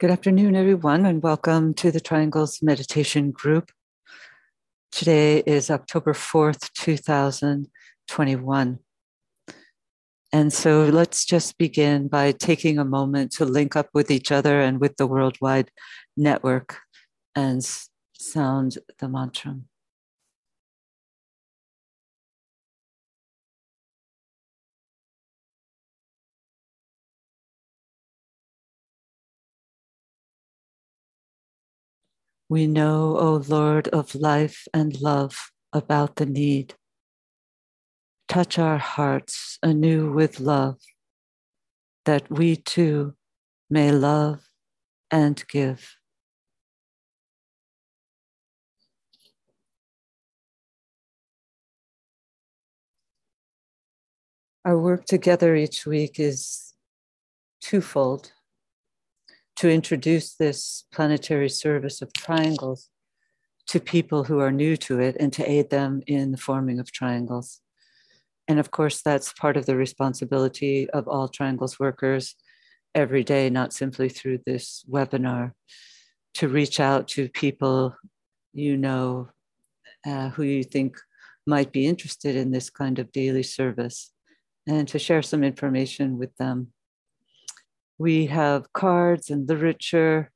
Good afternoon, everyone, and welcome to the Triangles Meditation Group. Today is October 4th, 2021. And so let's just begin by taking a moment to link up with each other and with the worldwide network and sound the mantra. We know, O Lord of life and love, about the need. Touch our hearts anew with love, that we too may love and give. Our work together each week is twofold to introduce this planetary service of triangles to people who are new to it and to aid them in the forming of triangles. And of course, that's part of the responsibility of all triangles workers every day, not simply through this webinar, to reach out to people you know uh, who you think might be interested in this kind of daily service and to share some information with them we have cards and literature,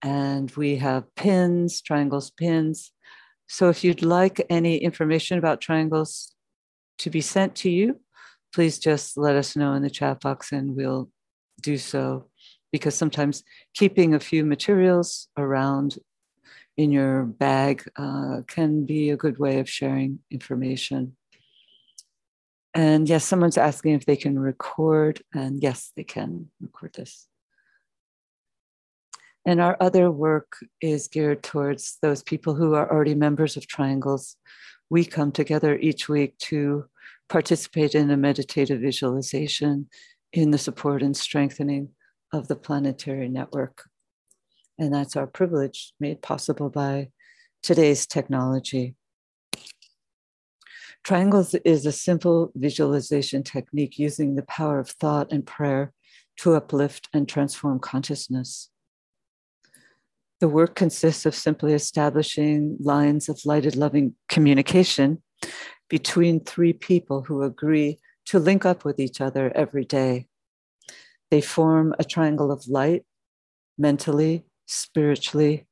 and we have pins, triangles pins. So if you'd like any information about triangles to be sent to you, please just let us know in the chat box and we'll do so. Because sometimes keeping a few materials around in your bag uh, can be a good way of sharing information. And yes, someone's asking if they can record, and yes, they can record this. And our other work is geared towards those people who are already members of Triangles. We come together each week to participate in a meditative visualization in the support and strengthening of the planetary network. And that's our privilege made possible by today's technology. Triangles is a simple visualization technique using the power of thought and prayer to uplift and transform consciousness. The work consists of simply establishing lines of lighted, loving communication between three people who agree to link up with each other every day. They form a triangle of light mentally, spiritually,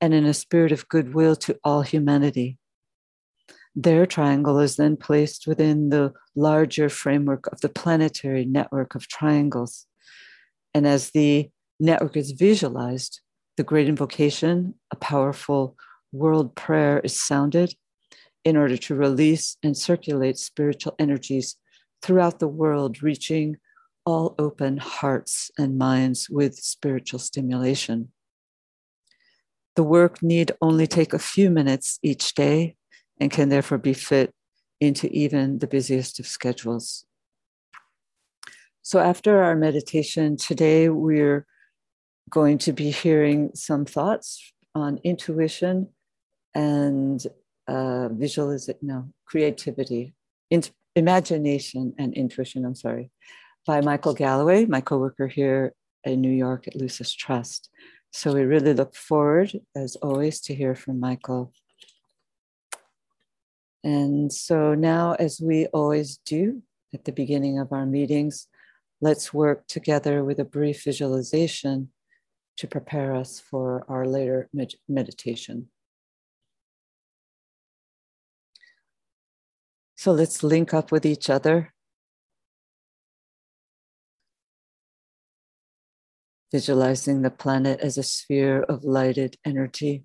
and in a spirit of goodwill to all humanity. Their triangle is then placed within the larger framework of the planetary network of triangles. And as the network is visualized, the great invocation, a powerful world prayer, is sounded in order to release and circulate spiritual energies throughout the world, reaching all open hearts and minds with spiritual stimulation. The work need only take a few minutes each day and can therefore be fit into even the busiest of schedules. So, after our meditation today, we're going to be hearing some thoughts on intuition and uh, visualization, no, creativity, in, imagination and intuition, I'm sorry, by Michael Galloway, my coworker here in New York at Lucis Trust. So we really look forward, as always, to hear from Michael. And so now, as we always do at the beginning of our meetings, let's work together with a brief visualization to prepare us for our later med- meditation. So let's link up with each other. Visualizing the planet as a sphere of lighted energy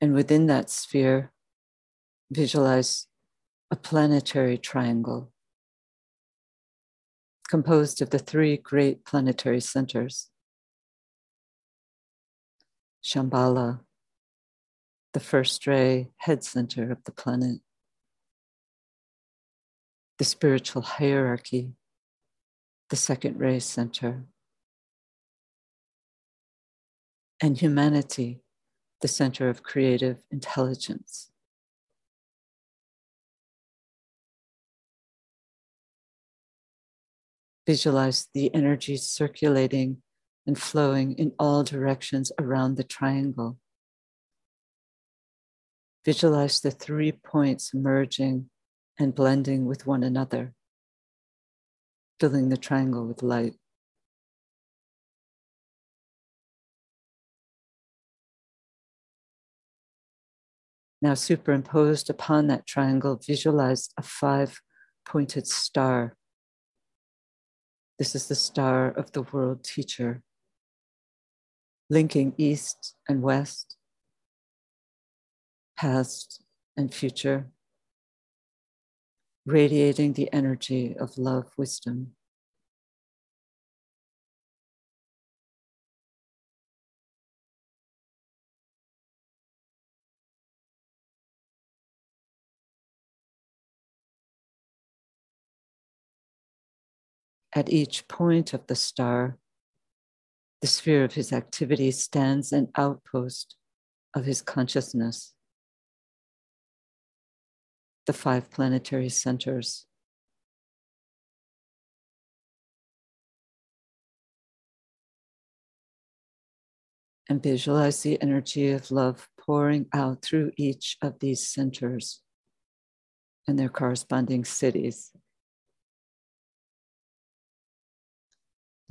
And within that sphere, visualize a planetary triangle composed of the three great planetary centers. Shambhala, the first ray head center of the planet, the spiritual hierarchy, the second ray center, and humanity, the center of creative intelligence. Visualize the energy circulating and flowing in all directions around the triangle. Visualize the three points merging and blending with one another, filling the triangle with light. Now, superimposed upon that triangle, visualize a five pointed star. This is the star of the world teacher, linking east and west, past and future, radiating the energy of love, wisdom. At each point of the star, the sphere of his activity stands an outpost of his consciousness. The five planetary centers. And visualize the energy of love pouring out through each of these centers and their corresponding cities.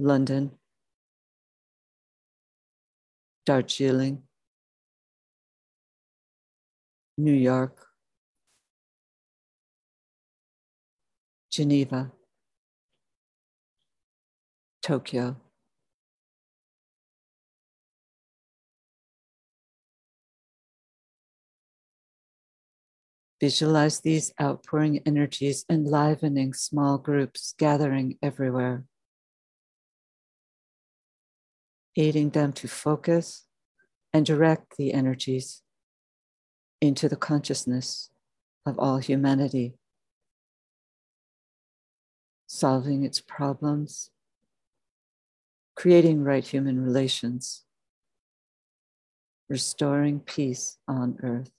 London, Darjeeling, New York, Geneva, Tokyo. Visualize these outpouring energies enlivening small groups gathering everywhere aiding them to focus and direct the energies into the consciousness of all humanity, solving its problems, creating right human relations, restoring peace on earth.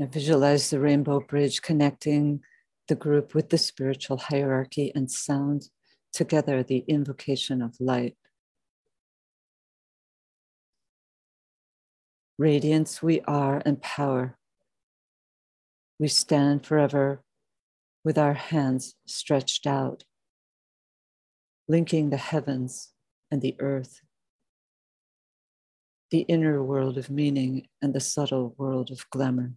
Now visualize the rainbow bridge connecting the group with the spiritual hierarchy and sound together the invocation of light. Radiance, we are, and power. We stand forever with our hands stretched out, linking the heavens and the earth, the inner world of meaning and the subtle world of glamour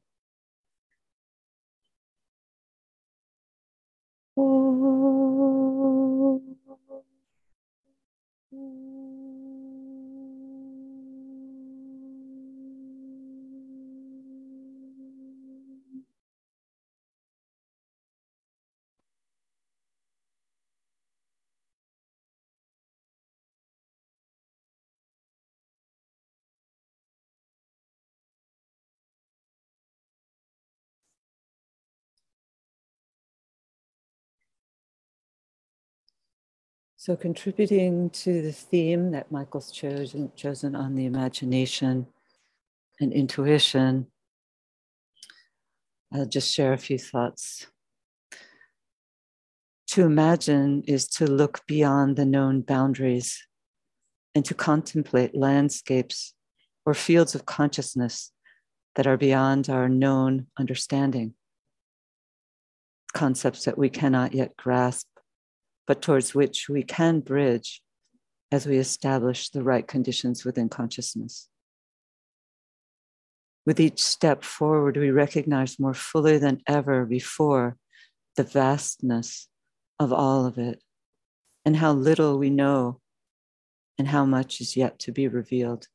Mm. So, contributing to the theme that Michael's chosen, chosen on the imagination and intuition, I'll just share a few thoughts. To imagine is to look beyond the known boundaries and to contemplate landscapes or fields of consciousness that are beyond our known understanding, concepts that we cannot yet grasp but towards which we can bridge as we establish the right conditions within consciousness. With each step forward, we recognize more fully than ever before the vastness of all of it and how little we know and how much is yet to be revealed.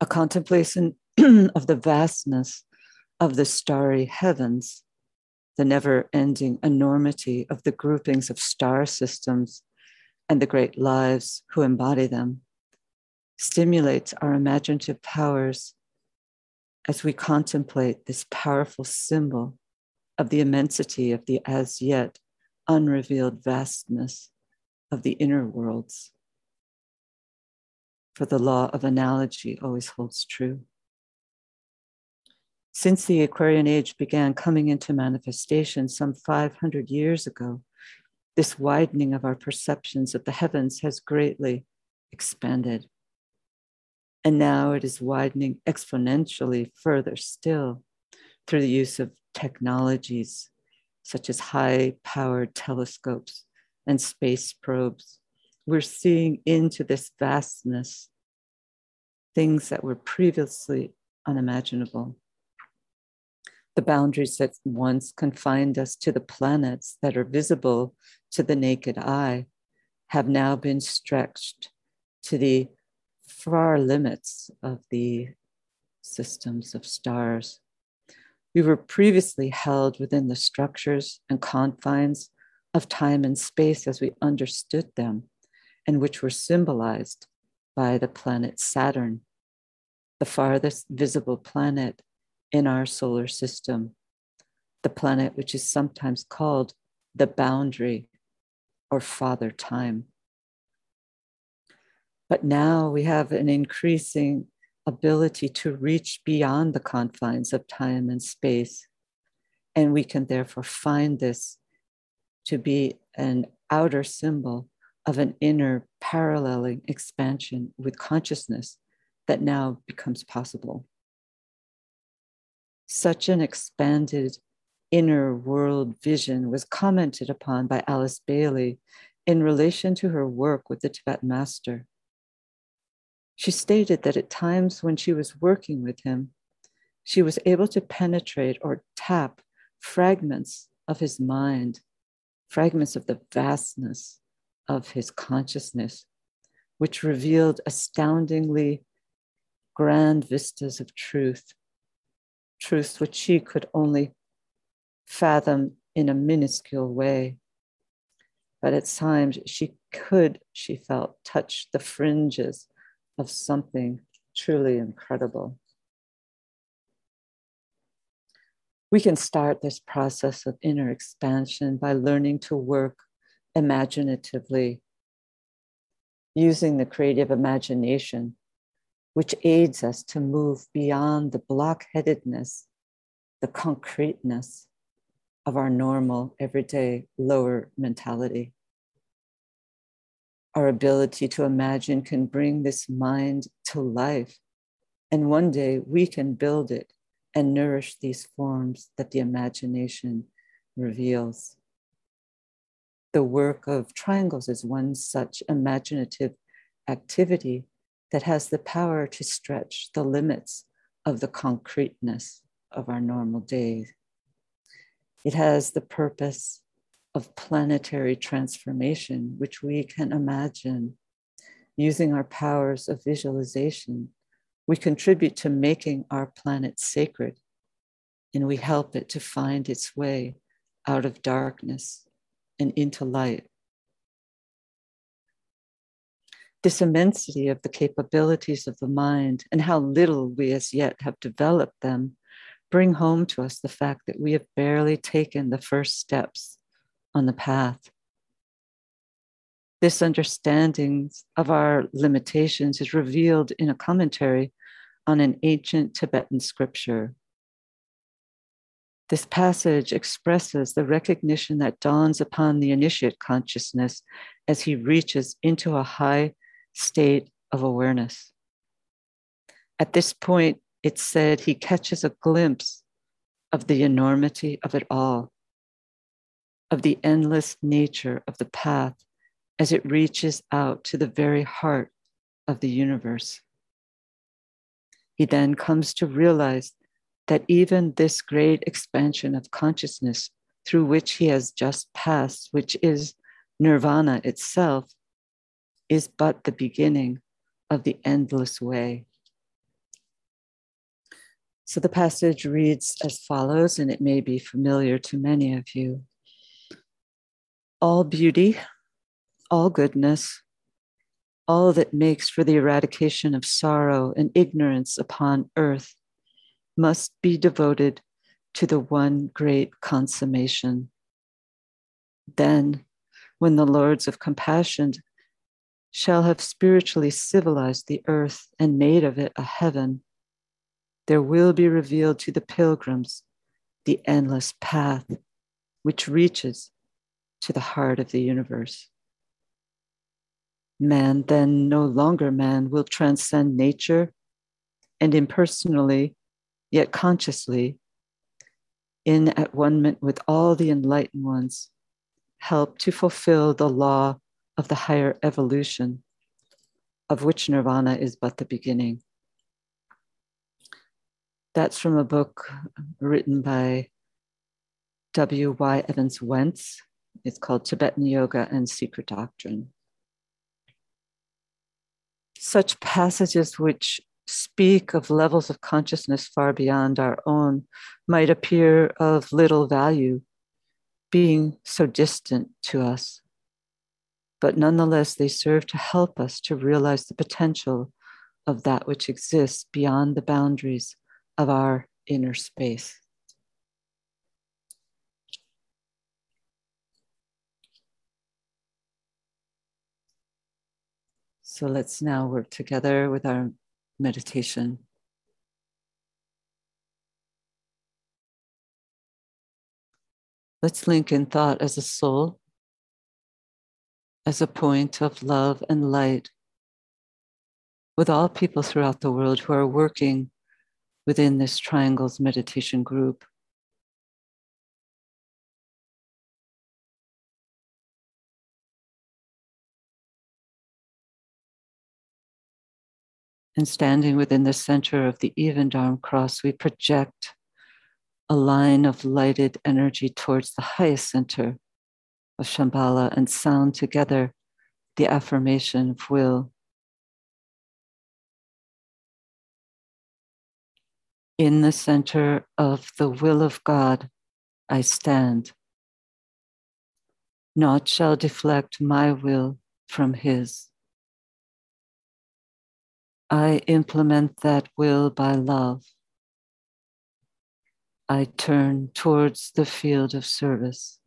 A contemplation of the vastness of the starry heavens, the never ending enormity of the groupings of star systems and the great lives who embody them, stimulates our imaginative powers as we contemplate this powerful symbol of the immensity of the as yet unrevealed vastness of the inner worlds. For the law of analogy always holds true. Since the Aquarian age began coming into manifestation some 500 years ago, this widening of our perceptions of the heavens has greatly expanded. And now it is widening exponentially further still through the use of technologies such as high powered telescopes and space probes. We're seeing into this vastness things that were previously unimaginable. The boundaries that once confined us to the planets that are visible to the naked eye have now been stretched to the far limits of the systems of stars. We were previously held within the structures and confines of time and space as we understood them, and which were symbolized by the planet Saturn, the farthest visible planet in our solar system, the planet which is sometimes called the boundary or father time. But now we have an increasing ability to reach beyond the confines of time and space. And we can therefore find this to be an outer symbol of an inner paralleling expansion with consciousness that now becomes possible. Such an expanded inner world vision was commented upon by Alice Bailey in relation to her work with the Tibetan master. She stated that at times when she was working with him, she was able to penetrate or tap fragments of his mind, fragments of the vastness of his consciousness, which revealed astoundingly grand vistas of truth, truths which she could only fathom in a minuscule way. But at times she could, she felt, touch the fringes of something truly incredible. We can start this process of inner expansion by learning to work imaginatively, using the creative imagination, which aids us to move beyond the blockheadedness, the concreteness of our normal, everyday, lower mentality. Our ability to imagine can bring this mind to life. And one day we can build it and nourish these forms that the imagination reveals. The work of triangles is one such imaginative activity that has the power to stretch the limits of the concreteness of our normal days. It has the purpose of planetary transformation, which we can imagine using our powers of visualization. We contribute to making our planet sacred and we help it to find its way out of darkness and into light. This immensity of the capabilities of the mind and how little we as yet have developed them bring home to us the fact that we have barely taken the first steps on the path. This understanding of our limitations is revealed in a commentary on an ancient Tibetan scripture this passage expresses the recognition that dawns upon the initiate consciousness as he reaches into a high state of awareness. At this point, it said he catches a glimpse of the enormity of it all, of the endless nature of the path as it reaches out to the very heart of the universe. He then comes to realize that even this great expansion of consciousness through which he has just passed, which is nirvana itself, is but the beginning of the endless way. So the passage reads as follows, and it may be familiar to many of you. All beauty, all goodness, all that makes for the eradication of sorrow and ignorance upon earth must be devoted to the one great consummation. Then, when the Lords of Compassion shall have spiritually civilized the earth and made of it a heaven, there will be revealed to the pilgrims the endless path which reaches to the heart of the universe. Man, then no longer man, will transcend nature and impersonally, yet consciously, in at one with all the enlightened ones, help to fulfill the law of the higher evolution, of which nirvana is but the beginning. That's from a book written by W.Y. Evans Wentz. It's called Tibetan Yoga and Secret Doctrine. Such passages which speak of levels of consciousness far beyond our own might appear of little value, being so distant to us. But nonetheless, they serve to help us to realize the potential of that which exists beyond the boundaries of our inner space. So let's now work together with our meditation. Let's link in thought as a soul, as a point of love and light with all people throughout the world who are working within this Triangles meditation group. And standing within the center of the even-armed cross, we project a line of lighted energy towards the highest center of Shambhala and sound together the affirmation of will. In the center of the will of God, I stand. Naught shall deflect my will from His. I implement that will by love. I turn towards the field of service.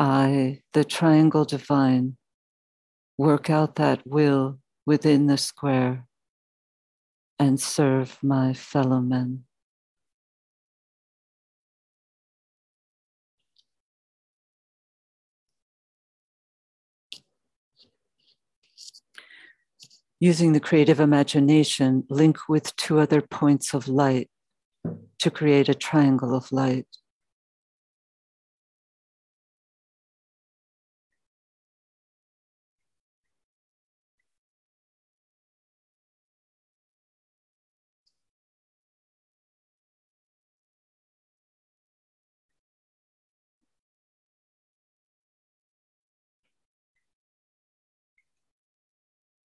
I, the triangle divine, work out that will within the square and serve my fellow men. Using the creative imagination, link with two other points of light to create a triangle of light.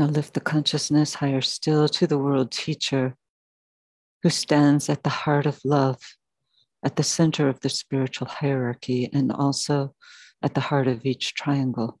Now lift the consciousness higher still to the world teacher who stands at the heart of love, at the center of the spiritual hierarchy, and also at the heart of each triangle.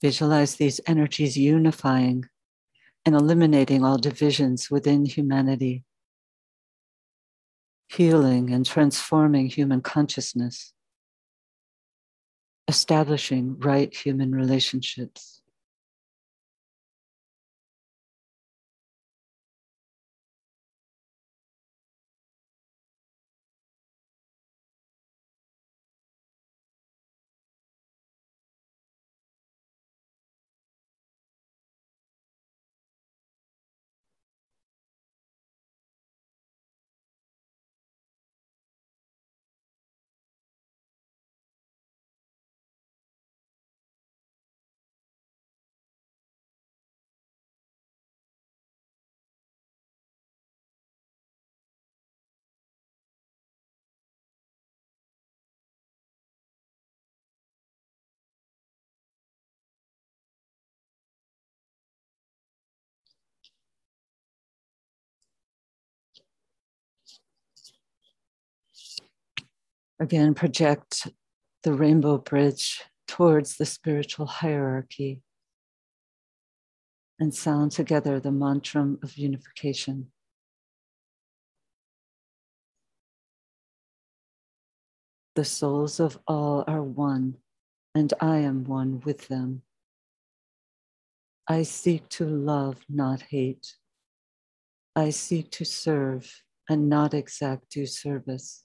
Visualize these energies unifying and eliminating all divisions within humanity, healing and transforming human consciousness, establishing right human relationships. Again, project the rainbow bridge towards the spiritual hierarchy and sound together the mantra of unification. The souls of all are one, and I am one with them. I seek to love, not hate. I seek to serve and not exact due service.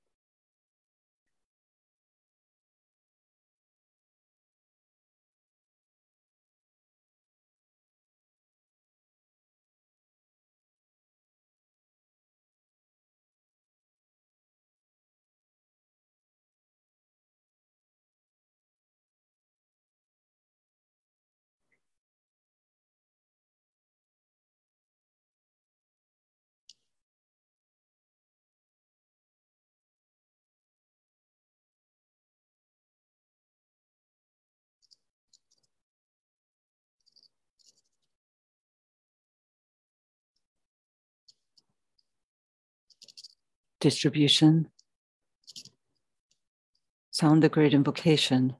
Distribution. Sound the great invocation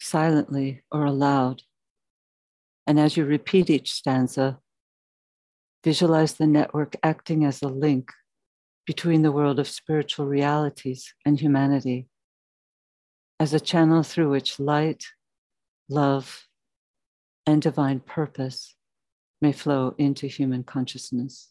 silently or aloud. And as you repeat each stanza, visualize the network acting as a link between the world of spiritual realities and humanity, as a channel through which light, love, and divine purpose may flow into human consciousness.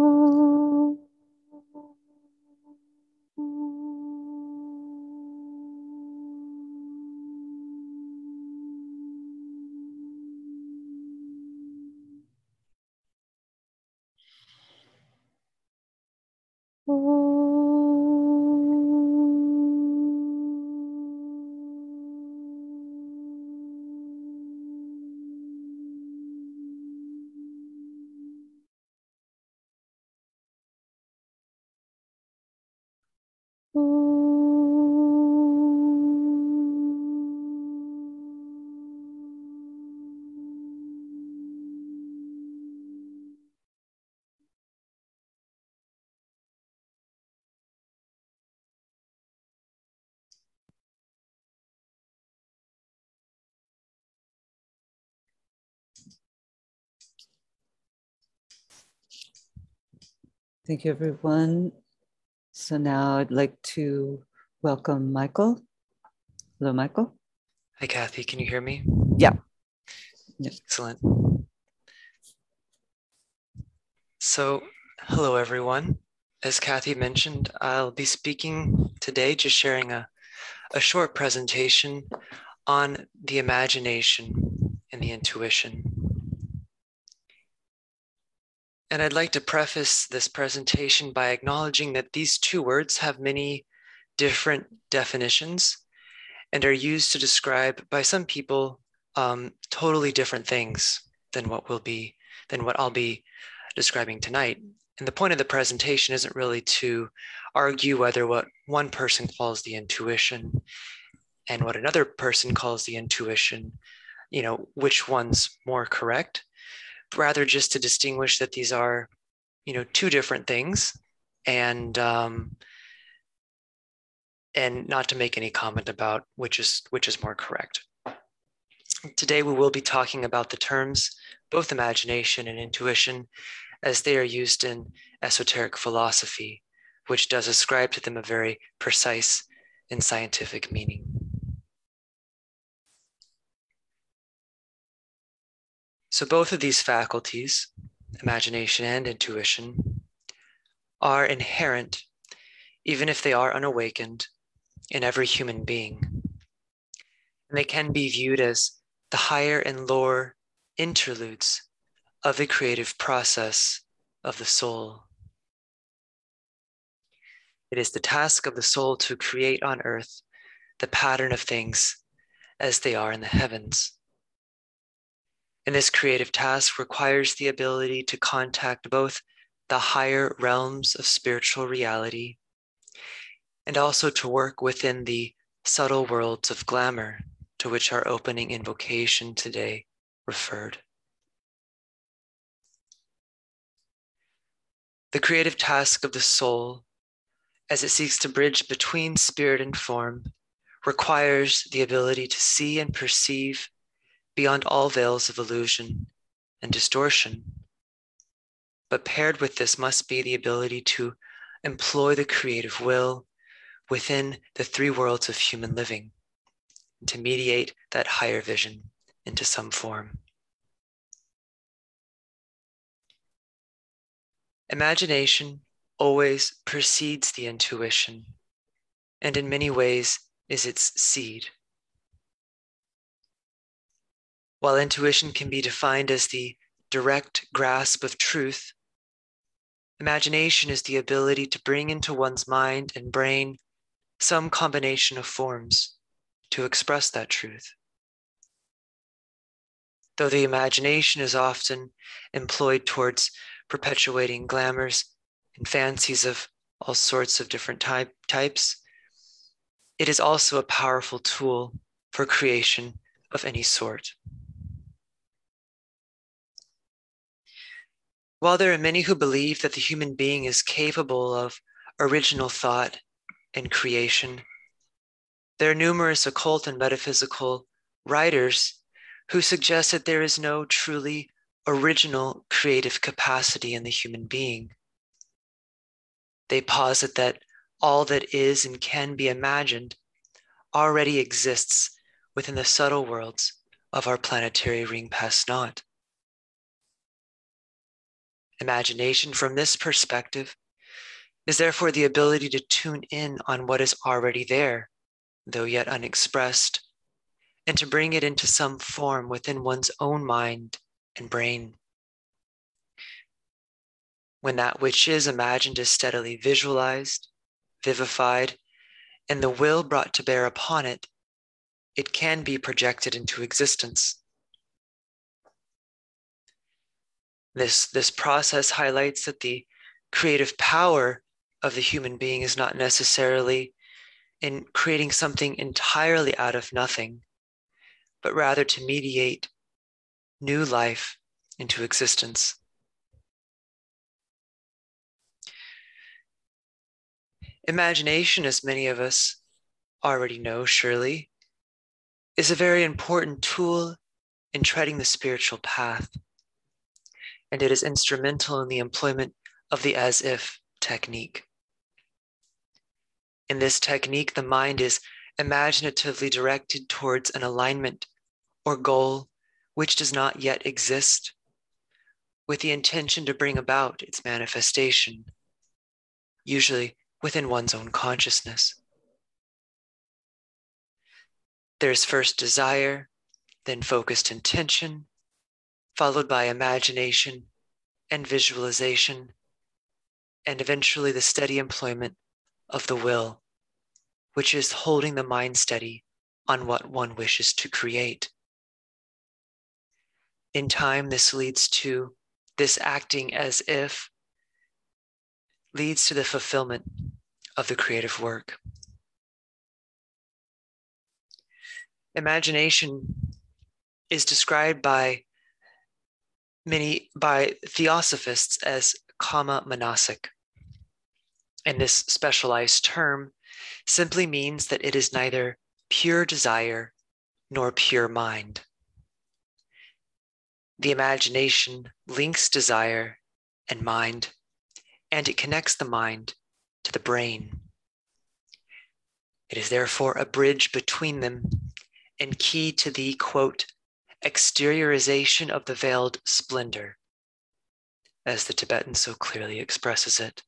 Thank you, everyone. So now I'd like to welcome Michael. Hello, Michael. Hi, Kathy. Can you hear me? Yeah. Excellent. So, hello, everyone. As Kathy mentioned, I'll be speaking today, just sharing a, a short presentation on the imagination and the intuition. And I'd like to preface this presentation by acknowledging that these two words have many different definitions and are used to describe by some people um, totally different things than what will be than what I'll be describing tonight. And the point of the presentation isn't really to argue whether what one person calls the intuition and what another person calls the intuition, you know, which one's more correct rather just to distinguish that these are, you know, two different things, and um, and not to make any comment about which is which is more correct. Today we will be talking about the terms both imagination and intuition as they are used in esoteric philosophy, which does ascribe to them a very precise and scientific meaning. So, both of these faculties, imagination and intuition, are inherent, even if they are unawakened, in every human being. And they can be viewed as the higher and lower interludes of the creative process of the soul. It is the task of the soul to create on earth the pattern of things as they are in the heavens. And this creative task requires the ability to contact both the higher realms of spiritual reality and also to work within the subtle worlds of glamour to which our opening invocation today referred. The creative task of the soul, as it seeks to bridge between spirit and form, requires the ability to see and perceive beyond all veils of illusion and distortion. But paired with this must be the ability to employ the creative will within the three worlds of human living to mediate that higher vision into some form. Imagination always precedes the intuition, and in many ways is its seed. While intuition can be defined as the direct grasp of truth, imagination is the ability to bring into one's mind and brain some combination of forms to express that truth. Though the imagination is often employed towards perpetuating glamours and fancies of all sorts of different type, types, it is also a powerful tool for creation of any sort. While there are many who believe that the human being is capable of original thought and creation, there are numerous occult and metaphysical writers who suggest that there is no truly original creative capacity in the human being. They posit that all that is and can be imagined already exists within the subtle worlds of our planetary ring-pass-not. Imagination from this perspective is therefore the ability to tune in on what is already there, though yet unexpressed, and to bring it into some form within one's own mind and brain. When that which is imagined is steadily visualized, vivified, and the will brought to bear upon it, it can be projected into existence. This, this process highlights that the creative power of the human being is not necessarily in creating something entirely out of nothing, but rather to mediate new life into existence. Imagination, as many of us already know, surely, is a very important tool in treading the spiritual path. And it is instrumental in the employment of the as if technique. In this technique, the mind is imaginatively directed towards an alignment or goal which does not yet exist, with the intention to bring about its manifestation, usually within one's own consciousness. There's first desire, then focused intention, followed by imagination and visualization, and eventually the steady employment of the will which is holding the mind steady on what one wishes to create. In time, this leads to this acting as if leads to the fulfillment of the creative work. Imagination is described by many by theosophists as kama-manasic. And this specialized term simply means that it is neither pure desire nor pure mind. The imagination links desire and mind, and it connects the mind to the brain. It is therefore a bridge between them and key to the quote, exteriorization of the veiled splendor, as the Tibetan so clearly expresses it.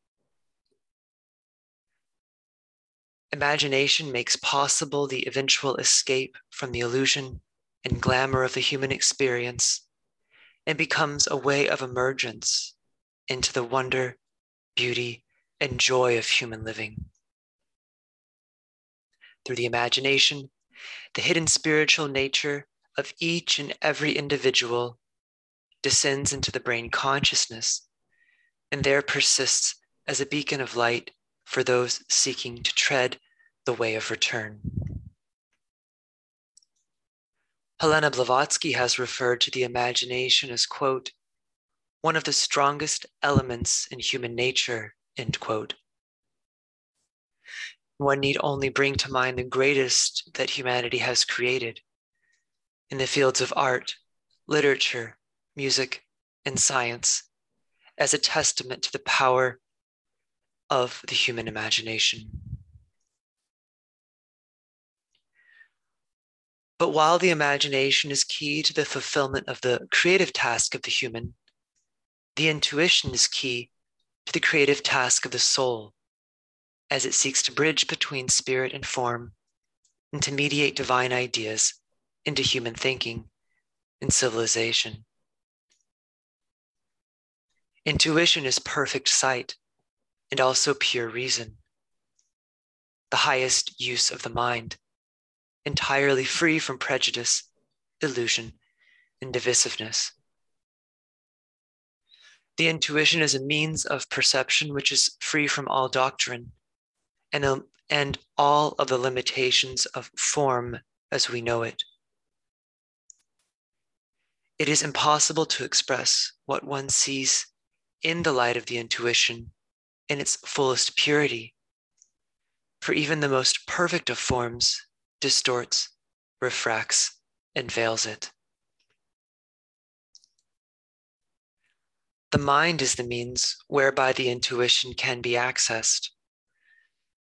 Imagination makes possible the eventual escape from the illusion and glamour of the human experience and becomes a way of emergence into the wonder, beauty, and joy of human living. Through the imagination, the hidden spiritual nature of each and every individual descends into the brain consciousness and there persists as a beacon of light for those seeking to tread the way of return. Helena Blavatsky has referred to the imagination as, quote, one of the strongest elements in human nature, end quote. One need only bring to mind the greatest that humanity has created in the fields of art, literature, music, and science as a testament to the power of the human imagination. But while the imagination is key to the fulfillment of the creative task of the human, the intuition is key to the creative task of the soul as it seeks to bridge between spirit and form and to mediate divine ideas into human thinking and civilization. Intuition is perfect sight and also pure reason, the highest use of the mind entirely free from prejudice, illusion, and divisiveness. The intuition is a means of perception which is free from all doctrine and, and all of the limitations of form as we know it. It is impossible to express what one sees in the light of the intuition in its fullest purity. For even the most perfect of forms distorts, refracts, and veils it. The mind is the means whereby the intuition can be accessed.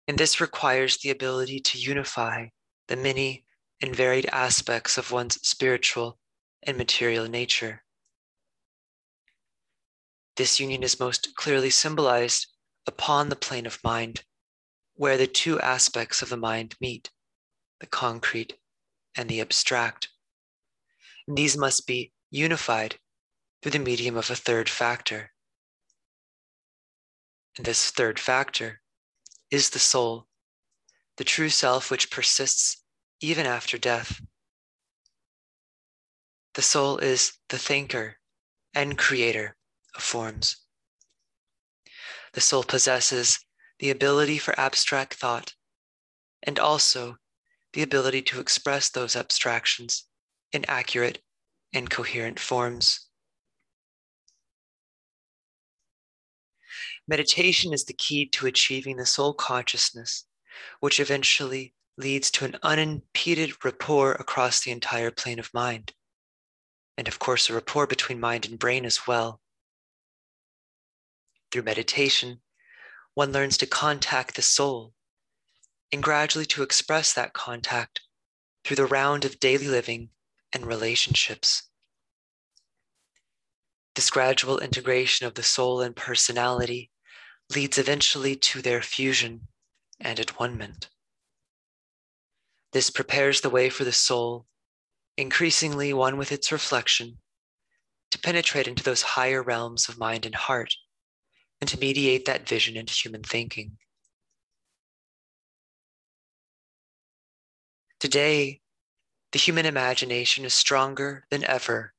And this requires the ability to unify the many and varied aspects of one's spiritual and material nature. This union is most clearly symbolized upon the plane of mind, where the two aspects of the mind meet the concrete, and the abstract. And these must be unified through the medium of a third factor. And this third factor is the soul, the true self which persists even after death. The soul is the thinker and creator of forms. The soul possesses the ability for abstract thought and also the ability to express those abstractions in accurate and coherent forms. Meditation is the key to achieving the soul consciousness, which eventually leads to an unimpeded rapport across the entire plane of mind. And of course, a rapport between mind and brain as well. Through meditation, one learns to contact the soul and gradually to express that contact through the round of daily living and relationships. This gradual integration of the soul and personality leads eventually to their fusion and at one-ment. This prepares the way for the soul, increasingly one with its reflection, to penetrate into those higher realms of mind and heart and to mediate that vision into human thinking. Today, the human imagination is stronger than ever.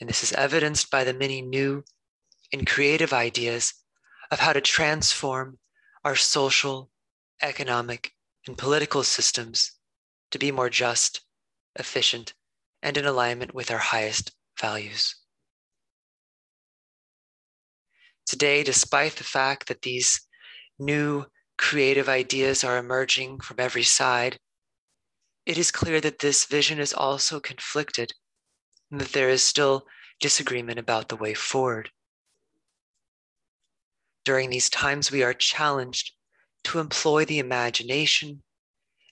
And this is evidenced by the many new and creative ideas of how to transform our social, economic, and political systems to be more just, efficient, and in alignment with our highest values. Today, despite the fact that these new creative ideas are emerging from every side, it is clear that this vision is also conflicted and that there is still disagreement about the way forward. During these times, we are challenged to employ the imagination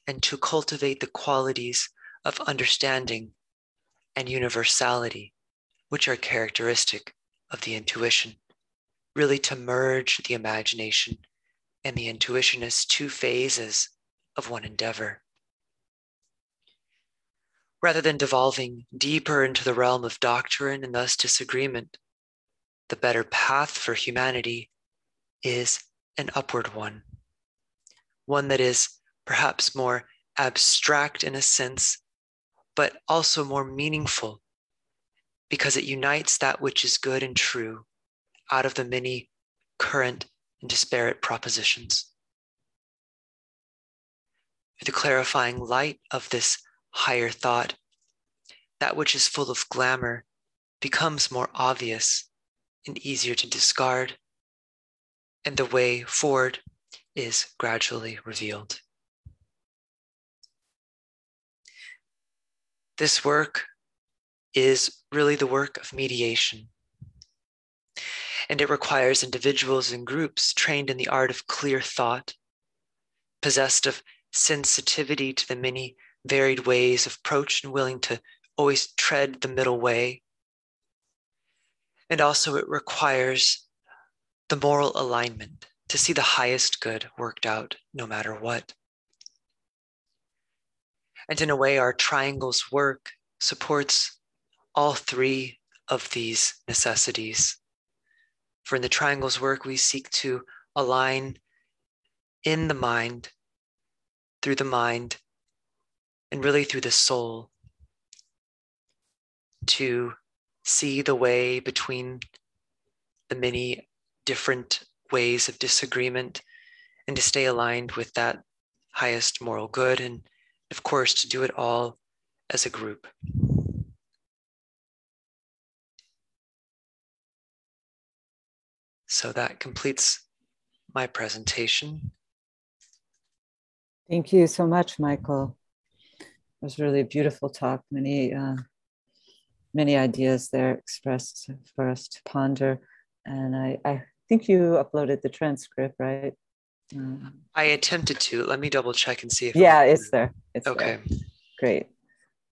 and to cultivate the qualities of understanding and universality, which are characteristic of the intuition, really to merge the imagination and the intuition as two phases of one endeavor rather than devolving deeper into the realm of doctrine and thus disagreement. The better path for humanity is an upward one, one that is perhaps more abstract in a sense, but also more meaningful because it unites that which is good and true out of the many current and disparate propositions. The clarifying light of this higher thought, that which is full of glamour becomes more obvious and easier to discard, and the way forward is gradually revealed. This work is really the work of mediation. And it requires individuals and groups trained in the art of clear thought, possessed of sensitivity to the many varied ways of approach and willing to always tread the middle way. And also, it requires the moral alignment to see the highest good worked out no matter what. And in a way, our triangle's work supports all three of these necessities. For in the triangle's work, we seek to align in the mind, through the mind, and really through the soul to see the way between the many different ways of disagreement and to stay aligned with that highest moral good and of course to do it all as a group. So that completes my presentation. Thank you so much michael. It was really a beautiful talk. Many uh, many ideas there expressed for us to ponder. And I, I think you uploaded the transcript, right? Um, I attempted to. Let me double check and see if. Yeah, it's there. It's okay. There. Great.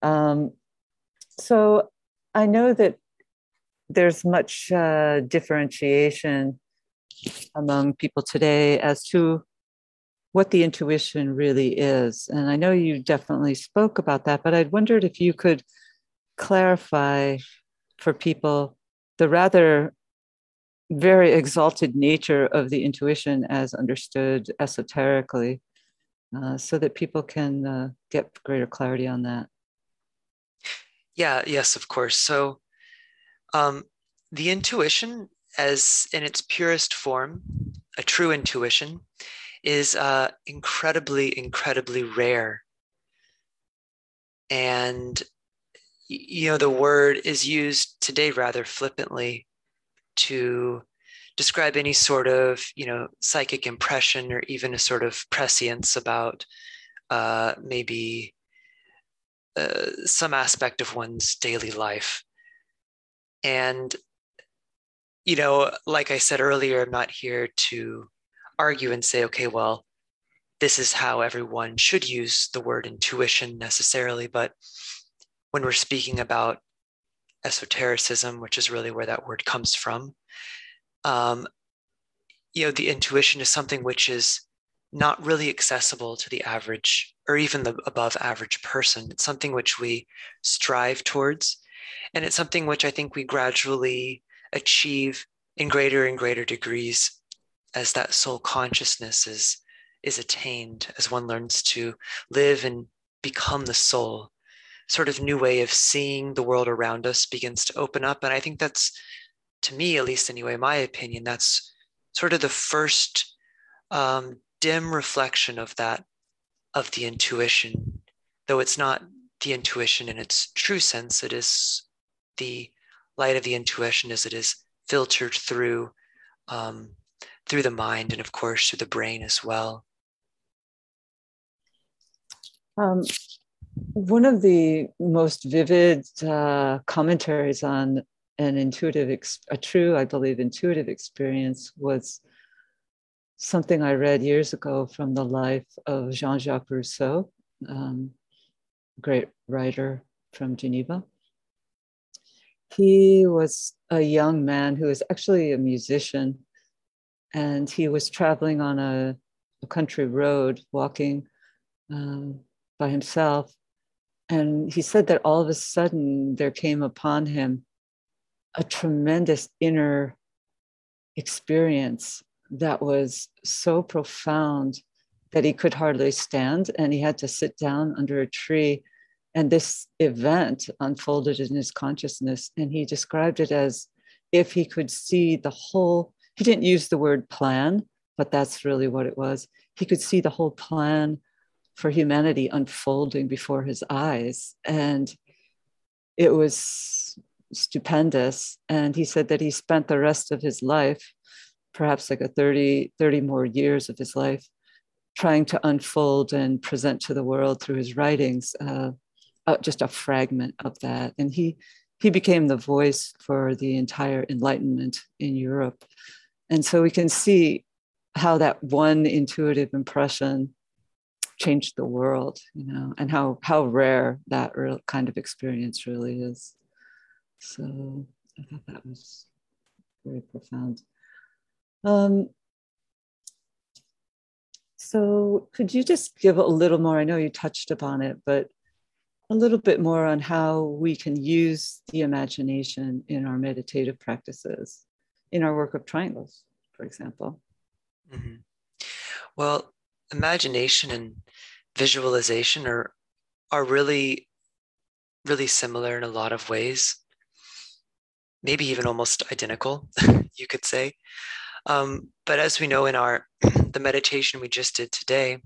Um, so I know that there's much uh, differentiation among people today as to what the intuition really is. And I know you definitely spoke about that, but I'd wondered if you could clarify for people the rather very exalted nature of the intuition as understood esoterically uh, so that people can uh, get greater clarity on that. Yeah yes of course. So um, the intuition as in its purest form a true intuition is uh, incredibly incredibly rare. And you know the word is used today rather flippantly to describe any sort of you know psychic impression or even a sort of prescience about uh, maybe uh, some aspect of one's daily life. And you know like i said earlier i'm not here to argue and say okay well this is how everyone should use the word intuition necessarily but when we're speaking about esotericism, which is really where that word comes from. Um, you know, the intuition is something which is not really accessible to the average or even the above average person. It's something which we strive towards. And it's something which I think we gradually achieve in greater and greater degrees as that soul consciousness is, is attained, as one learns to live and become the soul sort of new way of seeing the world around us begins to open up. And I think that's, to me, at least anyway, my opinion, that's sort of the first um, dim reflection of that, of the intuition, though it's not the intuition in its true sense, it is the light of the intuition as it is filtered through um, through the mind and of course through the brain as well. Um, one of the most vivid uh, commentaries on an intuitive, ex- a true, I believe, intuitive experience was something I read years ago from the life of Jean Jacques Rousseau, um, great writer from Geneva. He was a young man who was actually a musician, and he was traveling on a, a country road, walking um, by himself and he said that all of a sudden there came upon him a tremendous inner experience that was so profound that he could hardly stand and he had to sit down under a tree and this event unfolded in his consciousness and he described it as if he could see the whole he didn't use the word plan but that's really what it was. He could see the whole plan for humanity unfolding before his eyes. And it was stupendous. And he said that he spent the rest of his life, perhaps like a 30, 30 more years of his life, trying to unfold and present to the world through his writings uh, uh, just a fragment of that. And he he became the voice for the entire Enlightenment in Europe. And so we can see how that one intuitive impression changed the world, you know, and how how rare that real kind of experience really is. So I thought that was very profound. Um, so could you just give a little more? I know you touched upon it, but a little bit more on how we can use the imagination in our meditative practices, in our work of triangles, for example. Mm-hmm. Well, imagination and visualization are are really really similar in a lot of ways. Maybe even almost identical you could say. Um, but as we know in our the meditation we just did today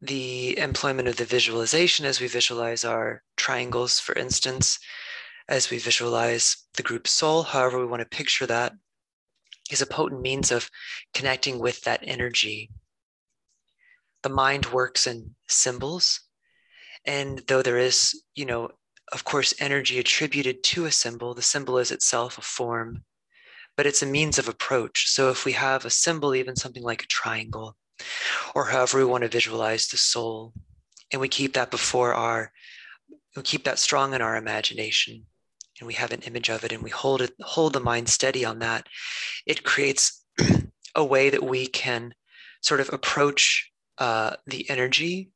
the employment of the visualization as we visualize our triangles for instance as we visualize the group soul however we want to picture that is a potent means of connecting with that energy the mind works in symbols. And though there is, you know, of course, energy attributed to a symbol, the symbol is itself a form, but it's a means of approach. So if we have a symbol, even something like a triangle, or however we want to visualize the soul, and we keep that before our, we keep that strong in our imagination, and we have an image of it, and we hold it, hold the mind steady on that, it creates a way that we can sort of approach uh, the energy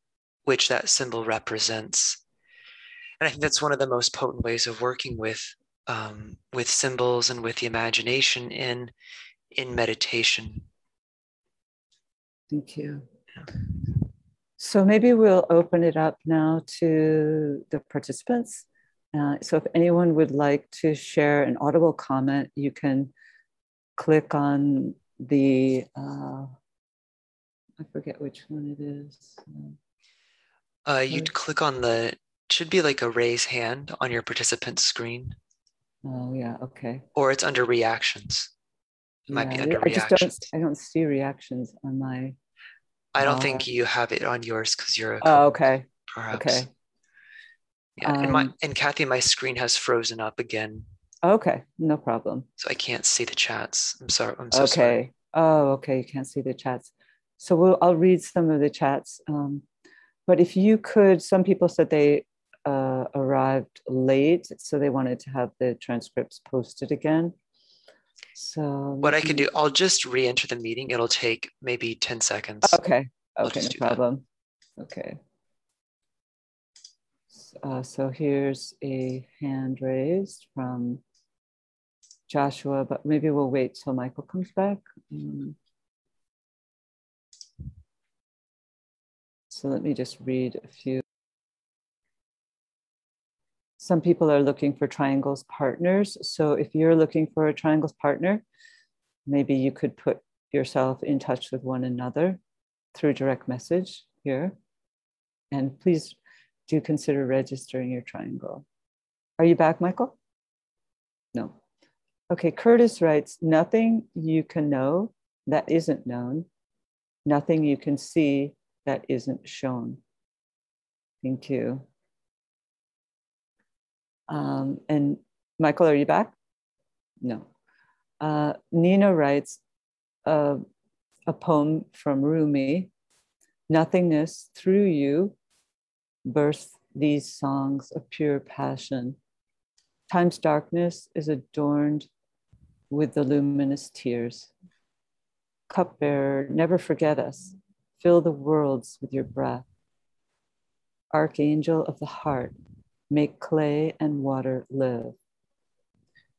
which that symbol represents. And I think that's one of the most potent ways of working with um, with symbols and with the imagination in in meditation. Thank you. So maybe we'll open it up now to the participants. Uh, so if anyone would like to share an audible comment, you can click on the uh, I forget which one it is. Uh, you'd click on the, should be like a raise hand on your participant screen. Oh, yeah, okay. Or it's under reactions. It might yeah, be under I reactions. Just don't, I don't see reactions on my. I don't uh, think you have it on yours because you're a. Oh, okay. Perhaps. Okay. Yeah, um, and my and Kathy, my screen has frozen up again. Okay, no problem. So I can't see the chats. I'm sorry. I'm so okay. sorry. Oh, okay. You can't see the chats. So we'll, I'll read some of the chats. Um, but if you could, some people said they uh, arrived late, so they wanted to have the transcripts posted again. So what I can do, I'll just re-enter the meeting. It'll take maybe 10 seconds. Okay. Okay, no problem. That. Okay. Uh, so here's a hand raised from Joshua, but maybe we'll wait till Michael comes back. Um, So let me just read a few. Some people are looking for triangles partners. So if you're looking for a triangles partner, maybe you could put yourself in touch with one another through direct message here. And please do consider registering your triangle. Are you back, Michael? No. Okay, Curtis writes, nothing you can know that isn't known, nothing you can see that isn't shown. Thank you. Um, and Michael, are you back? No. Uh, Nina writes a poem from Rumi Nothingness through you births these songs of pure passion. Time's darkness is adorned with the luminous tears. Cupbearer, never forget us. Fill the worlds with your breath. Archangel of the heart, make clay and water live.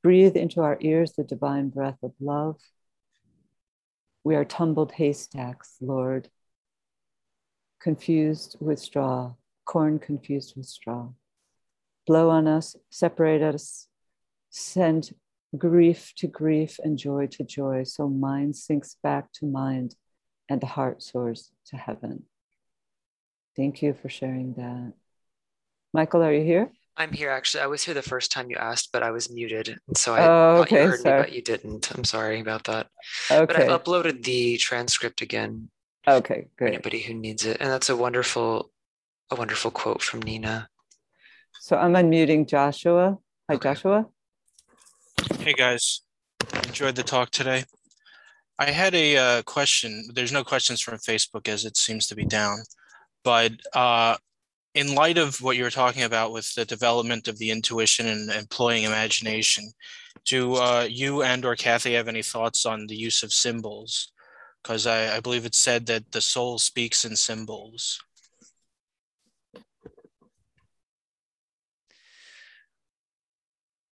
Breathe into our ears the divine breath of love. We are tumbled haystacks, Lord, confused with straw, corn confused with straw. Blow on us, separate us, send grief to grief and joy to joy. So mind sinks back to mind and the heart soars to heaven. Thank you for sharing that. Michael, are you here? I'm here actually. I was here the first time you asked, but I was muted. And so I oh, okay, you heard sorry. me, but you didn't. I'm sorry about that. Okay. But I've uploaded the transcript again. Okay, great. anybody who needs it. And that's a wonderful, a wonderful quote from Nina. So I'm unmuting Joshua. Hi, okay. Joshua. Hey guys, enjoyed the talk today. I had a uh, question. There's no questions from Facebook as it seems to be down, but uh, in light of what you were talking about with the development of the intuition and employing imagination, do uh, you and or Kathy have any thoughts on the use of symbols? Because I, I believe it's said that the soul speaks in symbols.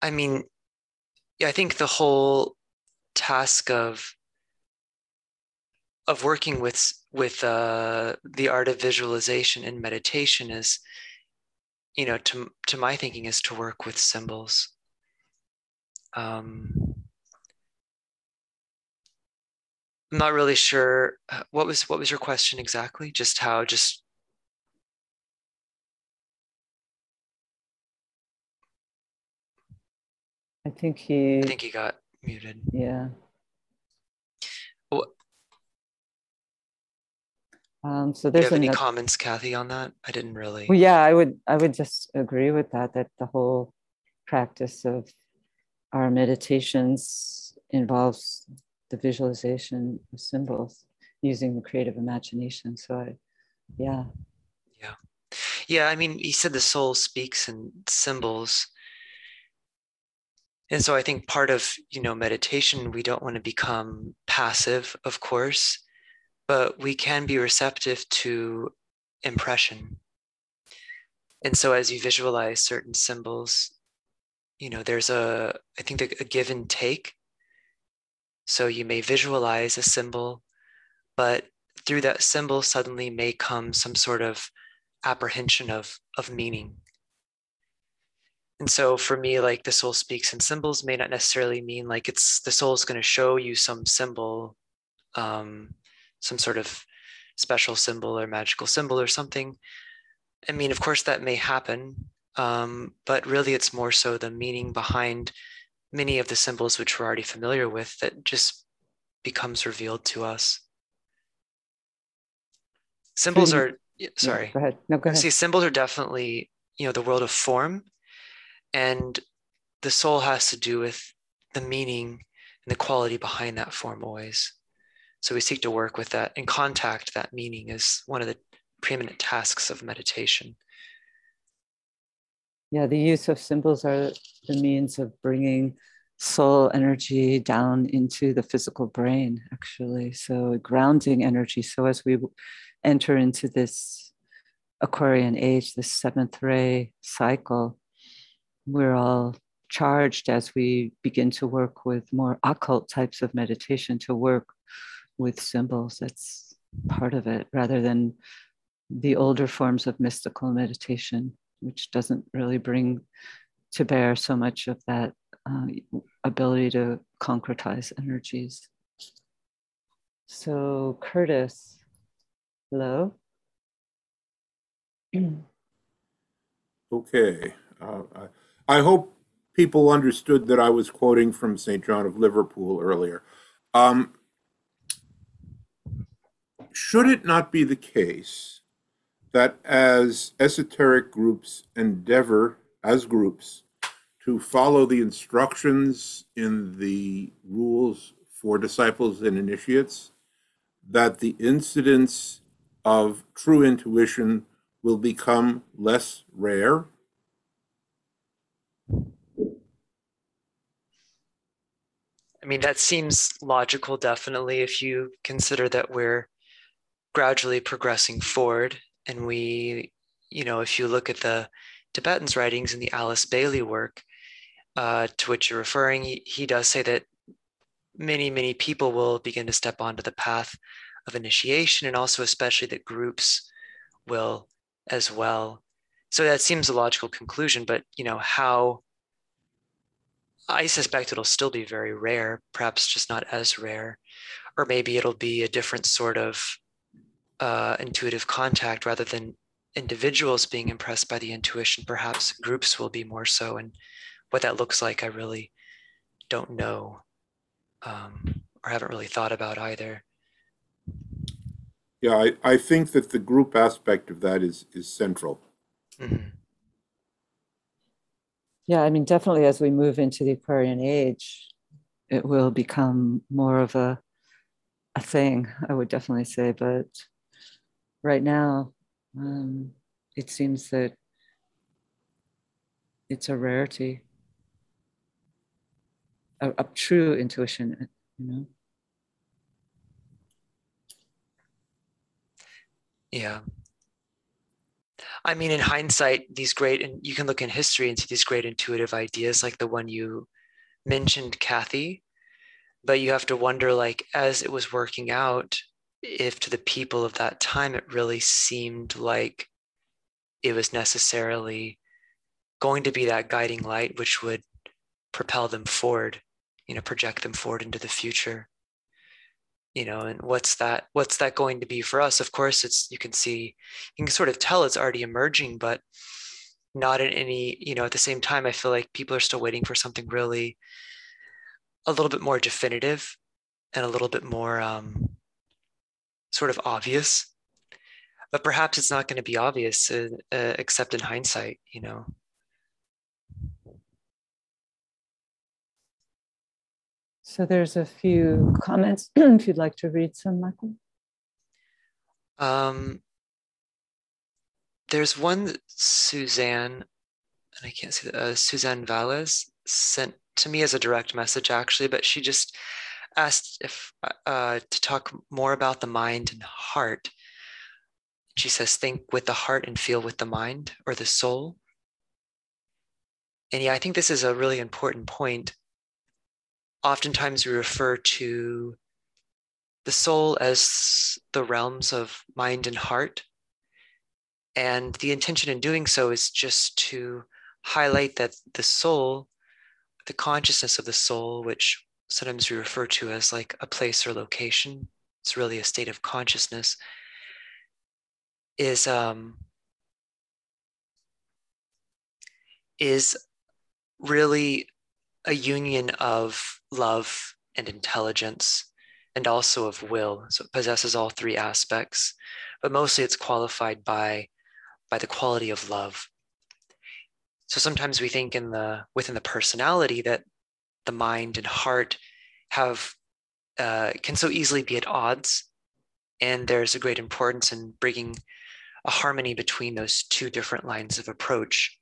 I mean, I think the whole task of of working with with uh, the art of visualization and meditation is you know to to my thinking is to work with symbols. Um, i'm not really sure uh, what was what was your question exactly? Just how just i think he i think he got muted. Yeah Um, so there's Do you have any comments, Kathy, on that? I didn't really. Well, yeah, I would I would just agree with that. That the whole practice of our meditations involves the visualization of symbols using the creative imagination. So I, yeah. Yeah. Yeah. I mean, he said the soul speaks in symbols. And so I think part of, you know, meditation, we don't want to become passive, of course but we can be receptive to impression. And so as you visualize certain symbols, you know, there's a, I think a give and take. So you may visualize a symbol, but through that symbol suddenly may come some sort of apprehension of, of meaning. And so for me, like the soul speaks in symbols may not necessarily mean like it's the soul is going to show you some symbol um, some sort of special symbol or magical symbol or something. I mean, of course, that may happen, um, but really it's more so the meaning behind many of the symbols which we're already familiar with that just becomes revealed to us. Symbols are, sorry. go ahead. No, go ahead. See, symbols are definitely, you know, the world of form. And the soul has to do with the meaning and the quality behind that form always. So we seek to work with that and contact that meaning is one of the preeminent tasks of meditation. Yeah, the use of symbols are the means of bringing soul energy down into the physical brain, actually. So, grounding energy. So, as we enter into this Aquarian age, this seventh ray cycle, we're all charged as we begin to work with more occult types of meditation to work with symbols. That's part of it, rather than the older forms of mystical meditation, which doesn't really bring to bear so much of that uh, ability to concretize energies. So, Curtis, hello. okay. Uh, I, I, hope people understood that I was quoting from St. John of Liverpool earlier. Um, should it not be the case that as esoteric groups endeavor as groups to follow the instructions in the rules for disciples and initiates, that the incidence of true intuition will become less rare? I mean, that seems logical, definitely, if you consider that we're gradually progressing forward. And we, you know, if you look at the Tibetan's writings and the Alice Bailey work uh, to which you're referring, he, he does say that many, many people will begin to step onto the path of initiation, and also, especially, that groups will as well. So that seems a logical conclusion, but you know how I suspect it'll still be very rare, perhaps just not as rare, or maybe it'll be a different sort of uh, intuitive contact rather than individuals being impressed by the intuition. Perhaps groups will be more so, and what that looks like, I really don't know, um, or haven't really thought about either. Yeah, I, I think that the group aspect of that is is central. Mm-hmm. Yeah, I mean, definitely as we move into the Aquarian age, it will become more of a a thing. I would definitely say, but right now, um, it seems that it's a rarity, a, a true intuition, you know. Yeah. I mean, in hindsight, these great, and you can look in history and see these great intuitive ideas like the one you mentioned, Kathy. But you have to wonder, like, as it was working out, if to the people of that time it really seemed like it was necessarily going to be that guiding light which would propel them forward, you know, project them forward into the future. You know and what's that what's that going to be for us? Of course it's you can see you can sort of tell it's already emerging but not in any you know at the same time i feel like people are still waiting for something really a little bit more definitive and a little bit more um, sort of obvious but perhaps it's not going to be obvious uh, uh, except in hindsight you know So there's a few comments if you'd like to read some, Michael. Um, there's one that Suzanne, and I can't see that, uh, Suzanne Valles sent to me as a direct message actually, but she just asked if uh, to talk more about the mind and heart. She says, think with the heart and feel with the mind or the soul. And yeah, I think this is a really important point oftentimes we refer to the soul as the realms of mind and heart. And the intention in doing so is just to highlight that the soul, the consciousness of the soul, which sometimes we refer to as like a place or location, it's really a state of consciousness, is um, is really a union of love and intelligence and also of will. So it possesses all three aspects but mostly it's qualified by by the quality of love. So sometimes we think in the within the personality that the mind and heart have uh, can so easily be at odds. And there's a great importance in bringing a harmony between those two different lines of approach.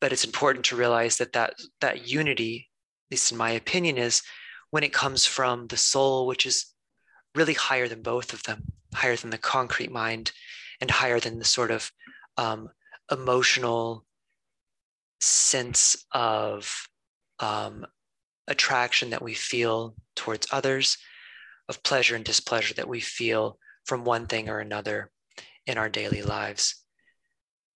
But it's important to realize that that that unity at least in my opinion is when it comes from the soul which is really higher than both of them higher than the concrete mind and higher than the sort of um, emotional sense of um, attraction that we feel towards others of pleasure and displeasure that we feel from one thing or another in our daily lives.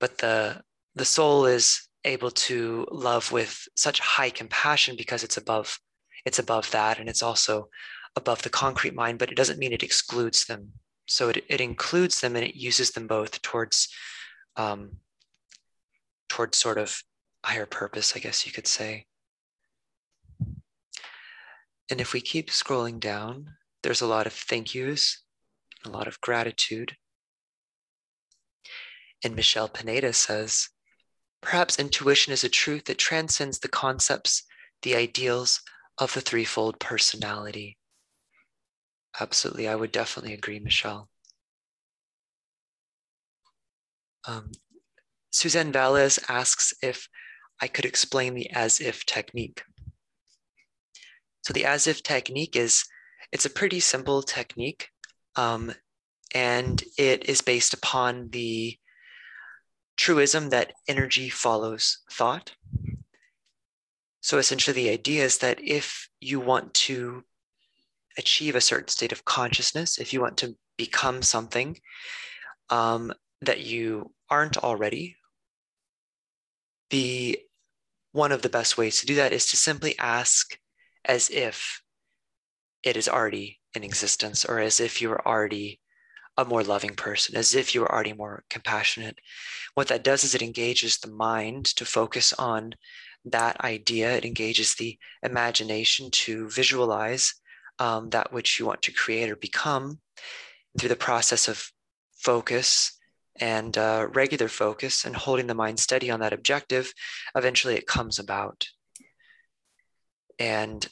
But the the soul is able to love with such high compassion because it's above it's above that and it's also above the concrete mind but it doesn't mean it excludes them. So it, it includes them and it uses them both towards um, towards sort of higher purpose i guess you could say and if we keep scrolling down there's a lot of thank yous a lot of gratitude and michelle pineda says Perhaps intuition is a truth that transcends the concepts, the ideals of the threefold personality. Absolutely, I would definitely agree, Michelle. Um, Suzanne Valles asks if I could explain the as if technique. So the as if technique is, it's a pretty simple technique um, and it is based upon the truism that energy follows thought. So essentially, the idea is that if you want to achieve a certain state of consciousness, if you want to become something um, that you aren't already, the one of the best ways to do that is to simply ask as if it is already in existence or as if you were already a more loving person, as if you were already more compassionate. What that does is it engages the mind to focus on that idea. It engages the imagination to visualize um, that which you want to create or become through the process of focus and uh, regular focus and holding the mind steady on that objective, eventually it comes about. And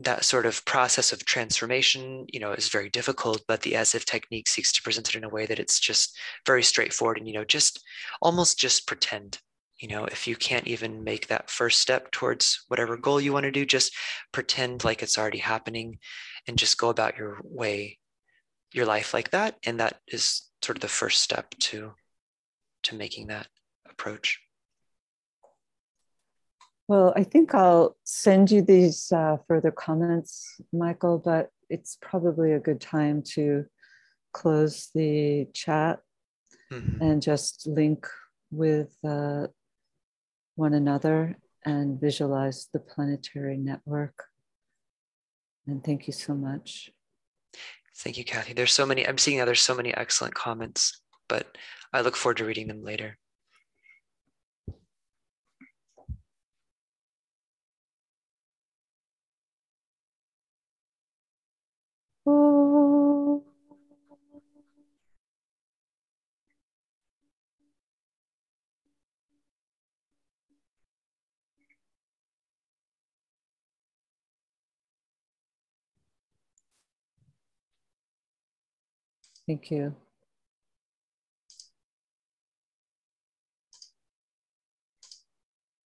that sort of process of transformation, you know, is very difficult, but the as if technique seeks to present it in a way that it's just very straightforward and, you know, just almost just pretend. You know, if you can't even make that first step towards whatever goal you want to do, just pretend like it's already happening and just go about your way, your life like that. And that is sort of the first step to to making that approach. Well, I think I'll send you these uh, further comments, Michael, but it's probably a good time to close the chat mm-hmm. and just link with uh, one another and visualize the planetary network. And thank you so much. Thank you, Kathy. There's so many, I'm seeing there's so many excellent comments, but I look forward to reading them later.